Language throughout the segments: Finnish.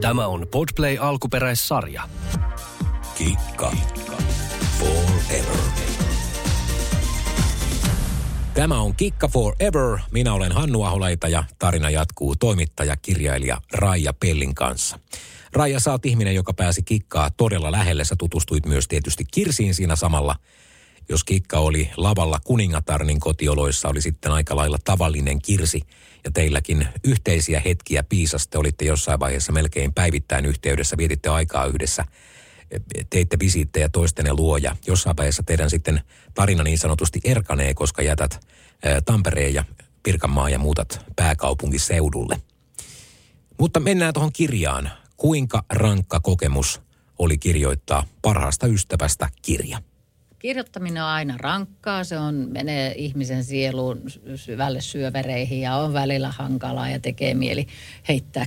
Tämä on Podplay alkuperäissarja. Kikka. Forever. Tämä on Kikka Forever. Minä olen Hannu Aholaita ja tarina jatkuu toimittaja, kirjailija Raija Pellin kanssa. Raija, sä oot ihminen, joka pääsi Kikkaa todella lähelle. Sä tutustuit myös tietysti Kirsiin siinä samalla. Jos Kikka oli lavalla kuningatar, niin kotioloissa oli sitten aika lailla tavallinen Kirsi. Ja teilläkin yhteisiä hetkiä piisaste. Olitte jossain vaiheessa melkein päivittäin yhteydessä, vietitte aikaa yhdessä – teitte visiittejä toistenne luoja. Jossain vaiheessa teidän sitten tarina niin sanotusti erkanee, koska jätät Tampereen ja Pirkanmaa ja muutat pääkaupunkiseudulle. Mutta mennään tuohon kirjaan. Kuinka rankka kokemus oli kirjoittaa parhaasta ystävästä kirja? Kirjoittaminen on aina rankkaa, se on, menee ihmisen sieluun syvälle syövereihin ja on välillä hankalaa ja tekee mieli heittää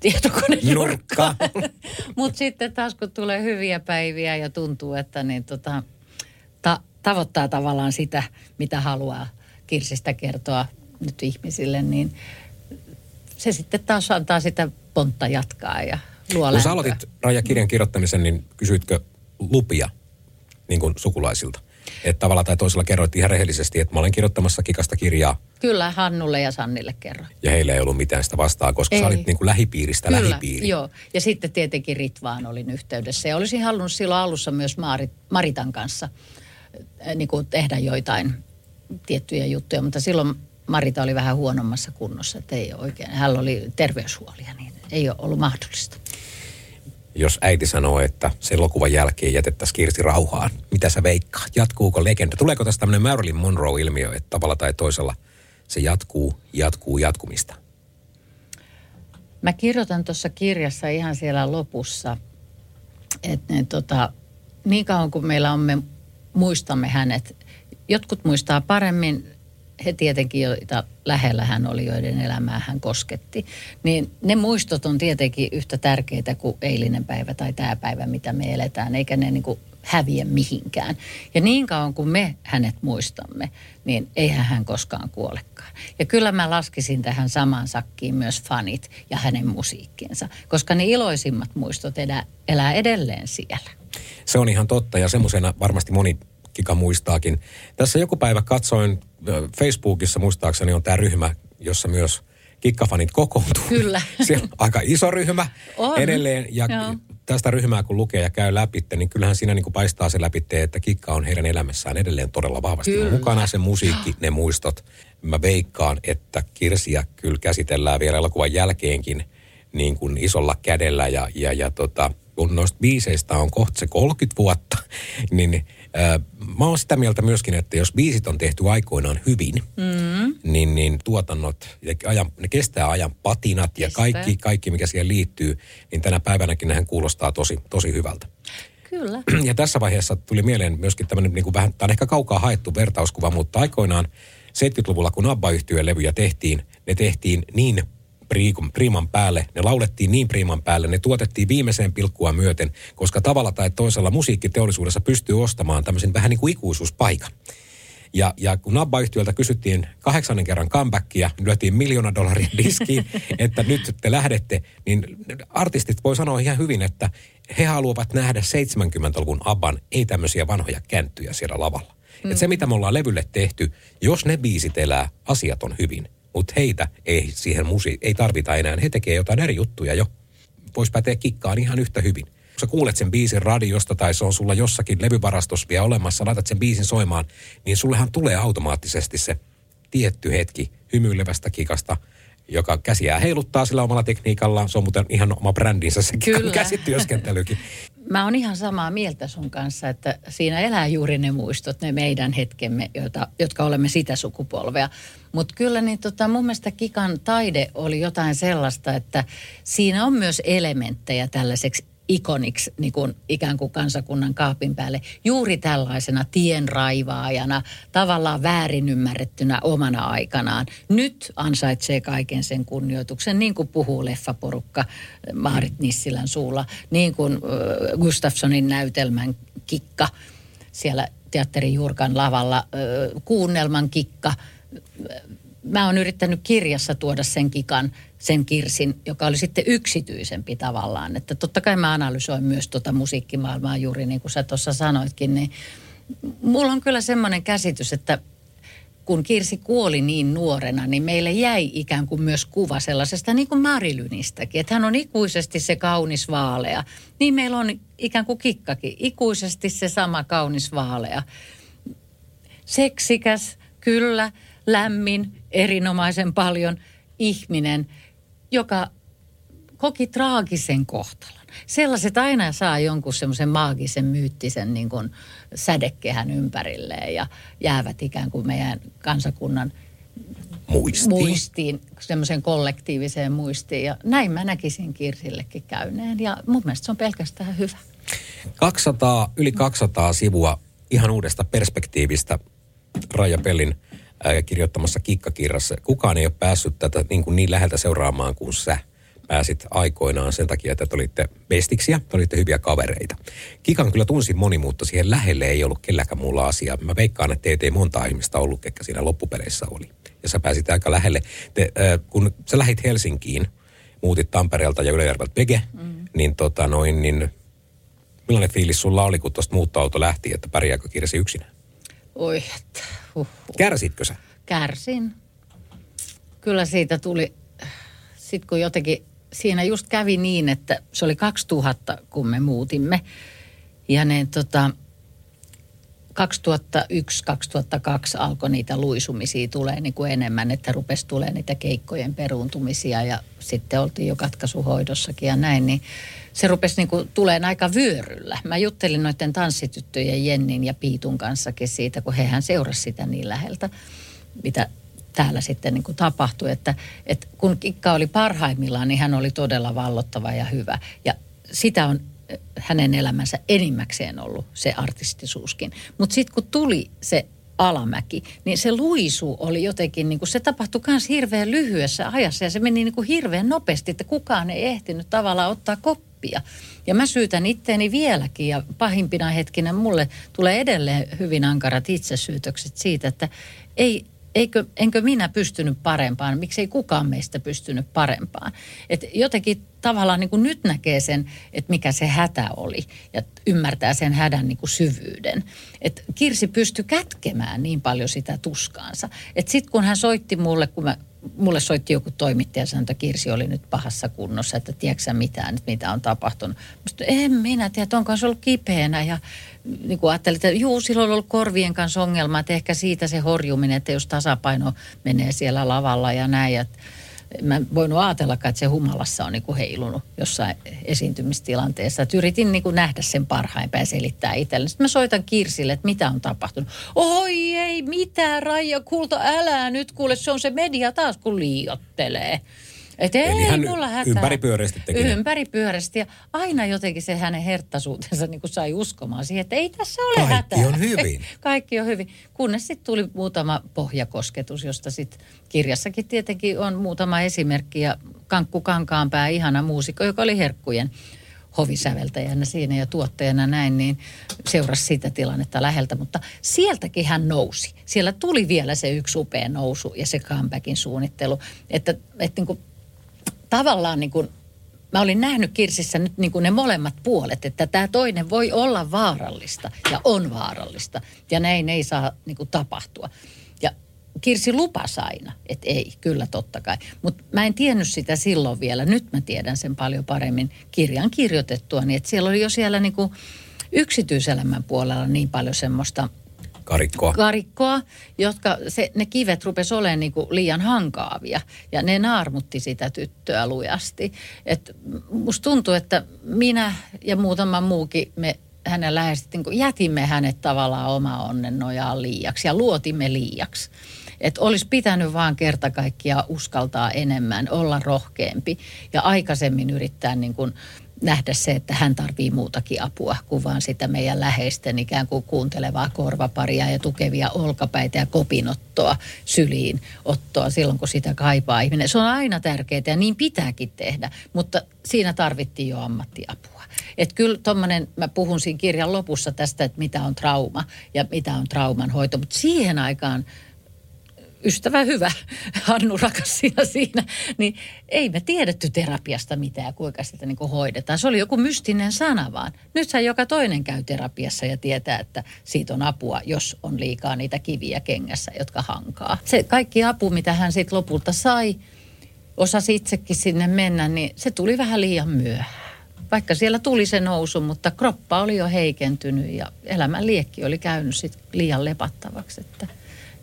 tietokone nurkka. Mutta sitten taas kun tulee hyviä päiviä ja tuntuu, että niin tota, ta, tavoittaa tavallaan sitä, mitä haluaa Kirsistä kertoa nyt ihmisille, niin se sitten taas antaa sitä pontta jatkaa ja luo Kun sä aloitit Raja kirjan kirjoittamisen, niin kysyitkö lupia niin kuin sukulaisilta? Että tavalla tai toisella kerroit ihan rehellisesti, että mä olen kirjoittamassa kikasta kirjaa. Kyllä, Hannulle ja Sannille kerroin. Ja heillä ei ollut mitään sitä vastaa, koska ei. sä olit niin kuin lähipiiristä Kyllä, lähipiiri. joo. Ja sitten tietenkin Ritvaan olin yhteydessä. Ja olisin halunnut silloin alussa myös Marit, Maritan kanssa äh, niin kuin tehdä joitain tiettyjä juttuja, mutta silloin Marita oli vähän huonommassa kunnossa, että ei oikein. Hän oli terveyshuolia, niin ei ole ollut mahdollista jos äiti sanoo, että se elokuvan jälkeen jätettäisiin Kirsi rauhaan. Mitä sä veikkaat? Jatkuuko legenda? Tuleeko tästä tämmöinen Marilyn Monroe-ilmiö, että tavalla tai toisella se jatkuu, jatkuu jatkumista? Mä kirjoitan tuossa kirjassa ihan siellä lopussa, että ne, tota, niin kauan kuin meillä on, me muistamme hänet. Jotkut muistaa paremmin, he tietenkin, joita lähellä hän oli, joiden elämää hän kosketti, niin ne muistot on tietenkin yhtä tärkeitä kuin eilinen päivä tai tämä päivä, mitä me eletään, eikä ne niin kuin häviä mihinkään. Ja niin kauan kuin me hänet muistamme, niin eihän hän koskaan kuolekaan. Ja kyllä mä laskisin tähän samaan sakkiin myös fanit ja hänen musiikkinsa, koska ne iloisimmat muistot elää, elää edelleen siellä. Se on ihan totta ja semmoisena varmasti moni Kika muistaakin. Tässä joku päivä katsoin Facebookissa muistaakseni on tämä ryhmä, jossa myös kikkafanit kokoontuu. Kyllä. Siellä on aika iso ryhmä on. edelleen. Ja Joo. tästä ryhmää kun lukee ja käy läpi, niin kyllähän siinä niin kuin paistaa se läpi, että kikka on heidän elämässään edelleen todella vahvasti kyllä. mukana. Se musiikki, ne muistot. Mä veikkaan, että Kirsiä kyllä käsitellään vielä elokuvan jälkeenkin niin kuin isolla kädellä. Ja, ja, ja tota, kun noista biiseistä on kohta se 30 vuotta, niin mä oon sitä mieltä myöskin, että jos biisit on tehty aikoinaan hyvin, mm. niin, niin tuotannot, ajan, ne kestää ajan patinat Kestää. ja kaikki, kaikki, mikä siihen liittyy, niin tänä päivänäkin nehän kuulostaa tosi, tosi hyvältä. Kyllä. Ja tässä vaiheessa tuli mieleen myöskin tämmöinen niin kuin vähän, tämä on ehkä kaukaa haettu vertauskuva, mutta aikoinaan 70-luvulla, kun abba levyjä tehtiin, ne tehtiin niin priiman päälle. Ne laulettiin niin priiman päälle, ne tuotettiin viimeiseen pilkkua myöten, koska tavalla tai toisella musiikkiteollisuudessa pystyy ostamaan tämmöisen vähän niin kuin ikuisuuspaikan. Ja, ja kun Nabba-yhtiöltä kysyttiin kahdeksannen kerran comebackia, niin lyötiin miljoona dollaria diskiin, että nyt te lähdette, niin artistit voi sanoa ihan hyvin, että he haluavat nähdä 70-luvun Abban, ei tämmöisiä vanhoja känttyjä siellä lavalla. Mm. Et se, mitä me ollaan levylle tehty, jos ne biisit elää, asiat on hyvin mutta heitä ei siihen musi, ei tarvita enää. He tekee jotain eri juttuja jo. Voisi päteä kikkaan ihan yhtä hyvin. Kun sä kuulet sen biisin radiosta tai se on sulla jossakin levyvarastossa vielä olemassa, laitat sen biisin soimaan, niin sullehan tulee automaattisesti se tietty hetki hymyilevästä kikasta, joka käsiä heiluttaa sillä omalla tekniikalla. Se on muuten ihan oma brändinsä se Kyllä. käsityöskentelykin. Mä oon ihan samaa mieltä sun kanssa, että siinä elää juuri ne muistot, ne meidän hetkemme, joita, jotka olemme sitä sukupolvea. Mutta kyllä niin tota, mun mielestä Kikan taide oli jotain sellaista, että siinä on myös elementtejä tällaiseksi ikoniksi niin kuin ikään kuin kansakunnan kaapin päälle juuri tällaisena tienraivaajana, tavallaan väärin ymmärrettynä omana aikanaan. Nyt ansaitsee kaiken sen kunnioituksen, niin kuin puhuu leffaporukka Maarit Nissilän suulla, niin kuin Gustafssonin näytelmän kikka siellä teatterin Jurkan lavalla, kuunnelman kikka. Mä oon yrittänyt kirjassa tuoda sen kikan sen kirsin, joka oli sitten yksityisempi tavallaan. Että totta kai mä analysoin myös tuota musiikkimaailmaa juuri niin kuin sä tuossa sanoitkin, niin mulla on kyllä semmoinen käsitys, että kun Kirsi kuoli niin nuorena, niin meille jäi ikään kuin myös kuva sellaisesta niin kuin Marilynistäkin, että hän on ikuisesti se kaunis vaalea. Niin meillä on ikään kuin kikkakin, ikuisesti se sama kaunis vaalea. Seksikäs, kyllä, lämmin, erinomaisen paljon ihminen, joka koki traagisen kohtalon. Sellaiset aina saa jonkun semmoisen maagisen, myyttisen niin kuin sädekehän ympärilleen ja jäävät ikään kuin meidän kansakunnan muistiin, muistiin semmoisen kollektiiviseen muistiin. Ja näin mä näkisin Kirsillekin käyneen ja mun mielestä se on pelkästään hyvä. 200, yli 200 sivua ihan uudesta perspektiivistä Raija Pellin kirjoittamassa kikkakirjassa. Kukaan ei ole päässyt tätä niin, kuin niin läheltä seuraamaan kuin sä pääsit aikoinaan sen takia, että te olitte bestiksiä, te olitte hyviä kavereita. Kikan kyllä tunsi moni, mutta siihen lähelle ei ollut kelläkään muulla asiaa. Mä veikkaan, että teitä ei monta ihmistä ollut, ketkä siinä loppupeleissä oli. Ja sä pääsit aika lähelle. Te, äh, kun sä lähit Helsinkiin, muutit Tampereelta ja Ylejärveltä Pege, mm. niin, tota noin, niin millainen fiilis sulla oli, kun tuosta muuttoauto lähti, että pärjääkö Kirsi yksinä? Oi, että huh, huh. Kärsitkö sä? Kärsin. Kyllä siitä tuli, sitten kun jotenkin siinä just kävi niin, että se oli 2000, kun me muutimme. Ja ne tota, 2001-2002 alkoi niitä luisumisia tulee niin kuin enemmän, että rupesi tulee niitä keikkojen peruuntumisia ja sitten oltiin jo katkaisuhoidossakin ja näin, niin se rupesi niin kuin tuleen aika vyöryllä. Mä juttelin noiden tanssityttöjen Jennin ja Piitun kanssakin siitä, kun hehän seurasi sitä niin läheltä, mitä täällä sitten niin kuin tapahtui. Että, että kun Kikka oli parhaimmillaan, niin hän oli todella vallottava ja hyvä. Ja sitä on hänen elämänsä enimmäkseen ollut se artistisuuskin. Mutta sitten kun tuli se alamäki, niin se luisu oli jotenkin, niin kuin se tapahtui myös hirveän lyhyessä ajassa ja se meni niin kuin hirveän nopeasti, että kukaan ei ehtinyt tavallaan ottaa koppia. Ja mä syytän itteeni vieläkin ja pahimpina hetkinä mulle tulee edelleen hyvin ankarat itsesyytökset siitä, että ei, eikö, enkö minä pystynyt parempaan, miksei kukaan meistä pystynyt parempaan. Et jotenkin tavallaan niin kuin nyt näkee sen, että mikä se hätä oli ja ymmärtää sen hädän niin kuin syvyyden. Et Kirsi pystyi kätkemään niin paljon sitä tuskaansa. Sitten kun hän soitti mulle, kun mä mulle soitti joku toimittaja ja sanoi, että Kirsi oli nyt pahassa kunnossa, että tiedätkö mitään, että mitä on tapahtunut. Musta, en minä tiedä, onko se ollut kipeänä ja niin kuin ajattelin, että juu, silloin on ollut korvien kanssa ongelma, että ehkä siitä se horjuminen, että jos tasapaino menee siellä lavalla ja näin. Ja mä en voinut ajatellakaan, että se humalassa on niin kuin heilunut jossain esiintymistilanteessa. Että yritin niin nähdä sen parhain päin selittää itselle. Sitten mä soitan Kirsille, että mitä on tapahtunut. Oi ei mitään, Raija, kulta, älä nyt kuule, se on se media taas, kun liiottelee. Et ei Eli hän mulla hätää. ympäripyöreästi teki. Ympäripyöreästi. Ja aina jotenkin se hänen herttaisuutensa niin kuin sai uskomaan siihen, että ei tässä ole Kaikki hätää. on hyvin. Kaikki on hyvin. Kunnes sitten tuli muutama pohjakosketus, josta sitten kirjassakin tietenkin on muutama esimerkki. Ja Kankku Kankaanpää, ihana muusikko, joka oli herkkujen hovisäveltäjänä siinä ja tuottajana näin, niin seurasi sitä tilannetta läheltä. Mutta sieltäkin hän nousi. Siellä tuli vielä se yksi upea nousu ja se comebackin suunnittelu. Että, että niin kuin tavallaan niin kuin, mä olin nähnyt Kirsissä nyt niin kuin ne molemmat puolet, että tämä toinen voi olla vaarallista ja on vaarallista. Ja näin ei saa niin kuin tapahtua. Ja Kirsi lupasi aina, että ei, kyllä totta kai. Mutta mä en tiennyt sitä silloin vielä. Nyt mä tiedän sen paljon paremmin kirjan kirjoitettua, niin että siellä oli jo siellä niin kuin yksityiselämän puolella niin paljon semmoista – Karikkoa. karikkoa, jotka se, ne kivet rupes olemaan niinku liian hankaavia ja ne naarmutti sitä tyttöä lujasti. Et musta tuntuu, että minä ja muutama muukin me hänen läheisesti niin jätimme hänet tavallaan oma onnen nojaan liiaksi ja luotimme liiaksi. Että olisi pitänyt vaan kerta kaikkiaan uskaltaa enemmän, olla rohkeampi ja aikaisemmin yrittää niin kuin nähdä se, että hän tarvii muutakin apua kuin vaan sitä meidän läheisten ikään kuin kuuntelevaa korvaparia ja tukevia olkapäitä ja kopinottoa syliin ottoa silloin, kun sitä kaipaa ihminen. Se on aina tärkeää ja niin pitääkin tehdä, mutta siinä tarvittiin jo ammattiapua. Että kyllä tuommoinen, mä puhun siinä kirjan lopussa tästä, että mitä on trauma ja mitä on trauman hoito, mutta siihen aikaan ystävä hyvä, Hannu rakas siinä, siinä, niin ei me tiedetty terapiasta mitään, kuinka sitä niin kuin hoidetaan. Se oli joku mystinen sana vaan. Nythän joka toinen käy terapiassa ja tietää, että siitä on apua, jos on liikaa niitä kiviä kengässä, jotka hankaa. Se kaikki apu, mitä hän sitten lopulta sai, osasi itsekin sinne mennä, niin se tuli vähän liian myöhään. Vaikka siellä tuli se nousu, mutta kroppa oli jo heikentynyt ja elämän liekki oli käynyt sit liian lepattavaksi, että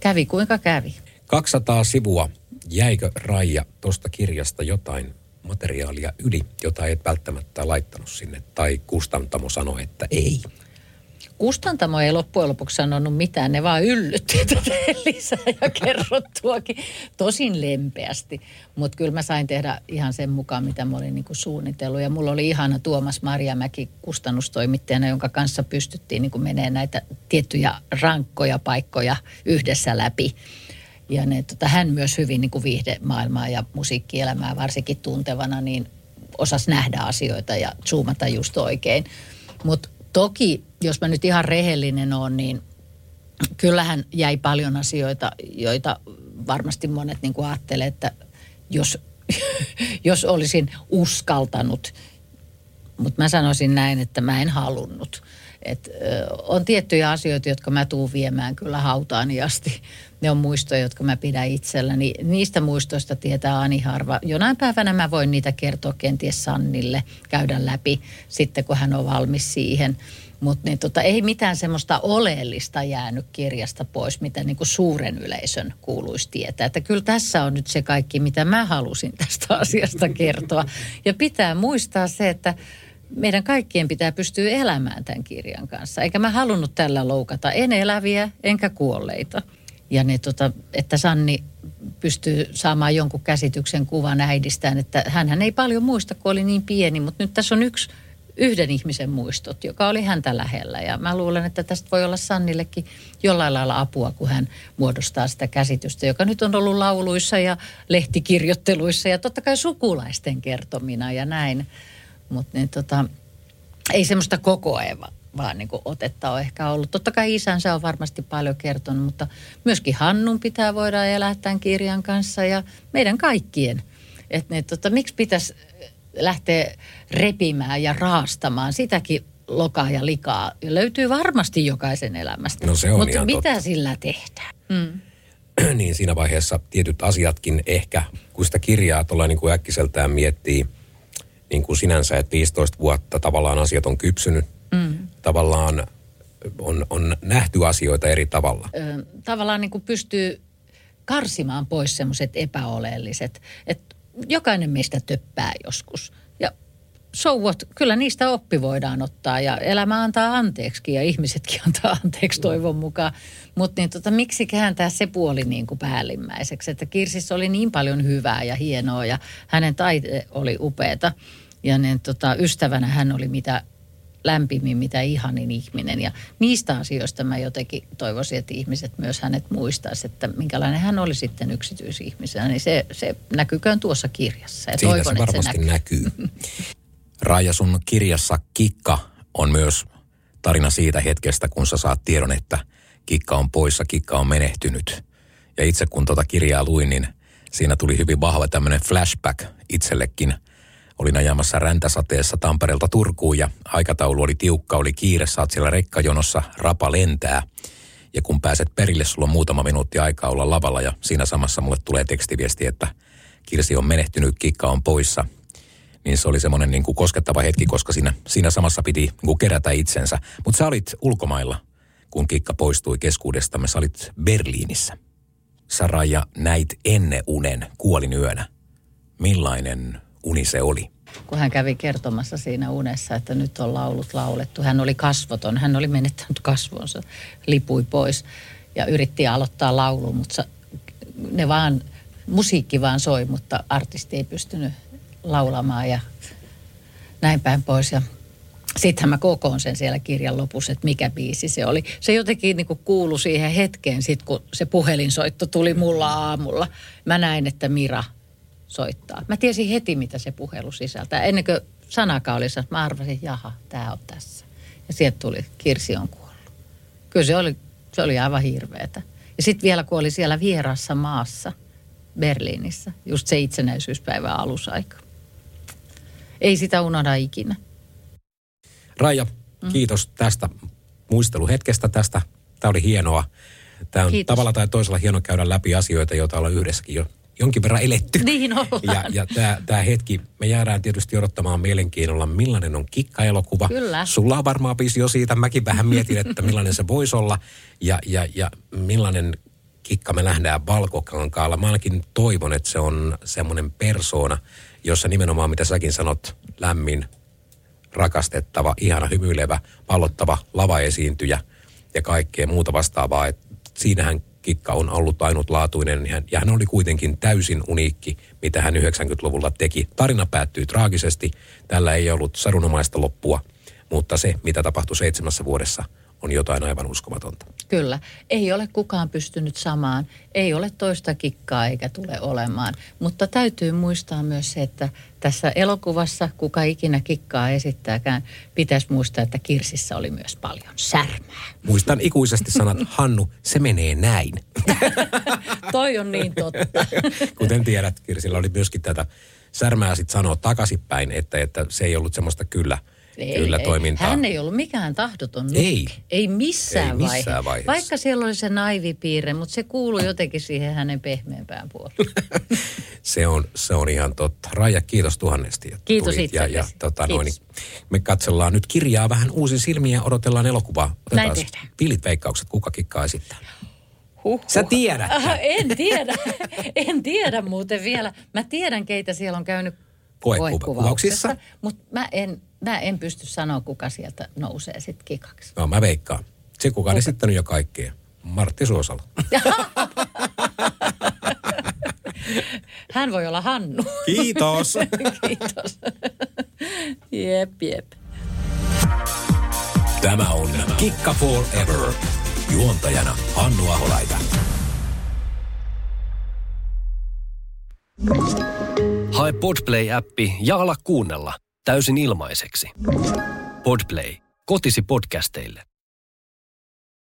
kävi kuinka kävi. 200 sivua. Jäikö Raija tuosta kirjasta jotain materiaalia yli, jota et välttämättä laittanut sinne, tai kustantamo sanoi, että ei? Kustantamo ei loppujen lopuksi sanonut mitään, ne vaan yllytti tätä lisää ja kerrottuakin tosin lempeästi. Mutta kyllä mä sain tehdä ihan sen mukaan, mitä mä olin niinku suunnitellut. Ja mulla oli ihana Tuomas Marjamäki kustannustoimittajana, jonka kanssa pystyttiin niinku menee näitä tiettyjä rankkoja paikkoja yhdessä läpi. Ja ne, tota, hän myös hyvin niin kuin viihdemaailmaa ja musiikkielämää varsinkin tuntevana, niin osasi nähdä asioita ja zoomata just oikein. Mutta toki, jos mä nyt ihan rehellinen olen, niin kyllähän jäi paljon asioita, joita varmasti monet niin ajattelee, että jos, jos olisin uskaltanut. Mutta mä sanoisin näin, että mä en halunnut. Et, ö, on tiettyjä asioita, jotka mä tuun viemään kyllä hautaani asti. Ne on muistoja, jotka mä pidän itselläni. Niistä muistoista tietää Ani harva. Jonain päivänä mä voin niitä kertoa kenties Sannille, käydä läpi sitten, kun hän on valmis siihen. Mutta niin tota, ei mitään semmoista oleellista jäänyt kirjasta pois, mitä niin kuin suuren yleisön kuuluisi tietää. Että kyllä tässä on nyt se kaikki, mitä mä halusin tästä asiasta kertoa. Ja pitää muistaa se, että meidän kaikkien pitää pystyä elämään tämän kirjan kanssa. Eikä mä halunnut tällä loukata en eläviä enkä kuolleita. Ja ne, tota, että Sanni pystyy saamaan jonkun käsityksen kuvan äidistään, että hän ei paljon muista, kun oli niin pieni, mutta nyt tässä on yksi yhden ihmisen muistot, joka oli häntä lähellä. Ja mä luulen, että tästä voi olla Sannillekin jollain lailla apua, kun hän muodostaa sitä käsitystä, joka nyt on ollut lauluissa ja lehtikirjoitteluissa ja totta kai sukulaisten kertomina ja näin. Mutta niin tota, ei semmoista koko ajan vaan niin kuin otetta on ehkä ollut. Totta kai isänsä on varmasti paljon kertonut, mutta myöskin Hannun pitää voida elää tämän kirjan kanssa ja meidän kaikkien. Että niin, tota, miksi pitäisi lähteä repimään ja raastamaan sitäkin lokaa ja likaa. Löytyy varmasti jokaisen elämästä. No se on Mutta mitä totta. sillä tehdään? Mm. niin siinä vaiheessa tietyt asiatkin ehkä, kun sitä kirjaa tuolla niin kuin äkkiseltään miettii, niin kuin sinänsä, että 15 vuotta tavallaan asiat on kypsynyt. Mm. Tavallaan on, on nähty asioita eri tavalla. Ö, tavallaan niin kuin pystyy karsimaan pois semmoiset epäoleelliset. Että jokainen meistä töppää joskus. Ja so what? Kyllä niistä oppi voidaan ottaa ja elämä antaa anteeksi ja ihmisetkin antaa anteeksi toivon mukaan. Mutta niin tota, miksi kääntää se puoli niin kuin päällimmäiseksi? Että Kirsissä oli niin paljon hyvää ja hienoa ja hänen taite oli upeata. Ja niin, tota, ystävänä hän oli mitä lämpimmin, mitä ihanin ihminen. Ja niistä asioista mä jotenkin toivoisin, että ihmiset myös hänet muistaisivat, että minkälainen hän oli sitten yksityisihmisenä. Niin se, se näkyköön tuossa kirjassa. Ja Siinä toivon, se että varmasti se näkyy. näkyy. Raija, sun kirjassa Kikka on myös tarina siitä hetkestä, kun sä saat tiedon, että Kikka on poissa, Kikka on menehtynyt. Ja itse kun tuota kirjaa luin, niin siinä tuli hyvin vahva tämmöinen flashback itsellekin. Olin ajamassa räntäsateessa Tampereelta Turkuun ja aikataulu oli tiukka, oli kiire, saat siellä rekkajonossa, rapa lentää. Ja kun pääset perille, sulla on muutama minuutti aikaa olla lavalla ja siinä samassa mulle tulee tekstiviesti, että Kirsi on menehtynyt, Kikka on poissa. Niin se oli semmoinen niin koskettava hetki, koska siinä, siinä samassa piti niin kuin kerätä itsensä. Mutta sä olit ulkomailla, kun Kikka poistui keskuudestamme. Sä olit Berliinissä. Sä Raija näit ennen unen kuolin yönä. Millainen uni se oli? kun hän kävi kertomassa siinä unessa, että nyt on laulut laulettu. Hän oli kasvoton, hän oli menettänyt kasvonsa, lipui pois ja yritti aloittaa laulu, mutta ne vaan, musiikki vaan soi, mutta artisti ei pystynyt laulamaan ja näin päin pois. Ja Sittenhän mä kokoon sen siellä kirjan lopussa, että mikä biisi se oli. Se jotenkin niin kuulu siihen hetkeen, sit kun se puhelinsoitto tuli mulla aamulla. Mä näin, että Mira soittaa. Mä tiesin heti, mitä se puhelu sisältää. Ennen kuin sanakaan oli että mä arvasin, jaha, tämä on tässä. Ja sieltä tuli, Kirsi on kuollut. Kyllä se oli, se oli aivan hirveetä. Ja sitten vielä kun oli siellä vierassa maassa, Berliinissä, just se itsenäisyyspäivän alusaika. Ei sitä unohda ikinä. Raija, mm. kiitos tästä muisteluhetkestä tästä. Tämä oli hienoa. Tämä on Kiitos. tavalla tai toisella hieno käydä läpi asioita, joita ollaan yhdessäkin jo jonkin verran eletty. Niin ollaan. Ja, ja tämä, tämä hetki, me jäädään tietysti odottamaan mielenkiinnolla, millainen on kikkaelokuva. Kyllä. Sulla on varmaan visio siitä, mäkin vähän mietin, että millainen se voisi olla ja, ja, ja millainen kikka me nähdään valkokankaalla. Mä ainakin toivon, että se on semmoinen persoona, jossa nimenomaan, mitä säkin sanot, lämmin, rakastettava, ihana, hymyilevä, pallottava lavaesiintyjä ja kaikkea muuta vastaavaa. Et siinähän Kikka on ollut ainutlaatuinen ja hän oli kuitenkin täysin uniikki, mitä hän 90-luvulla teki. Tarina päättyi traagisesti, tällä ei ollut sarunomaista loppua, mutta se, mitä tapahtui seitsemässä vuodessa, on jotain aivan uskomatonta. Kyllä. Ei ole kukaan pystynyt samaan. Ei ole toista kikkaa eikä tule olemaan. Mutta täytyy muistaa myös se, että tässä elokuvassa, kuka ikinä kikkaa esittääkään, pitäisi muistaa, että Kirsissä oli myös paljon särmää. Muistan ikuisesti sanat, Hannu, se menee näin. Toi on niin totta. Kuten tiedät, Kirsillä oli myöskin tätä särmää sitten sanoa takaisinpäin, että, että se ei ollut semmoista kyllä – ei, kyllä ei. toimintaa. Hän ei ollut mikään tahdoton. Ei. Ei missään, ei missään vaiheessa. Vaikka siellä oli se naivipiirre, mutta se kuului jotenkin siihen hänen pehmeämpään puoleen. se, on, se on ihan totta. Raija, kiitos tuhannesti. Kiitos tulit. Ja, ja tota, kiitos. Noin, me katsellaan nyt kirjaa vähän uusin silmiä ja odotellaan elokuvaa. Otetaan Näin tehdään. Pilit veikkaukset, kuka kikkaa esittää. Huh, Sä tiedät. en tiedä. en tiedä muuten vielä. Mä tiedän, keitä siellä on käynyt koekuvauksissa. Mutta mä en, mä en pysty sanoa, kuka sieltä nousee sitten kikaksi. No mä veikkaan. Se, kuka on esittänyt jo kaikkea. Martti Suosalo. Hän voi olla Hannu. Kiitos. Kiitos. jep, jep. Tämä on Kikka Forever. Juontajana Hannu Aholaita. Hae Podplay-appi ja ala kuunnella täysin ilmaiseksi. Podplay, kotisi podcasteille.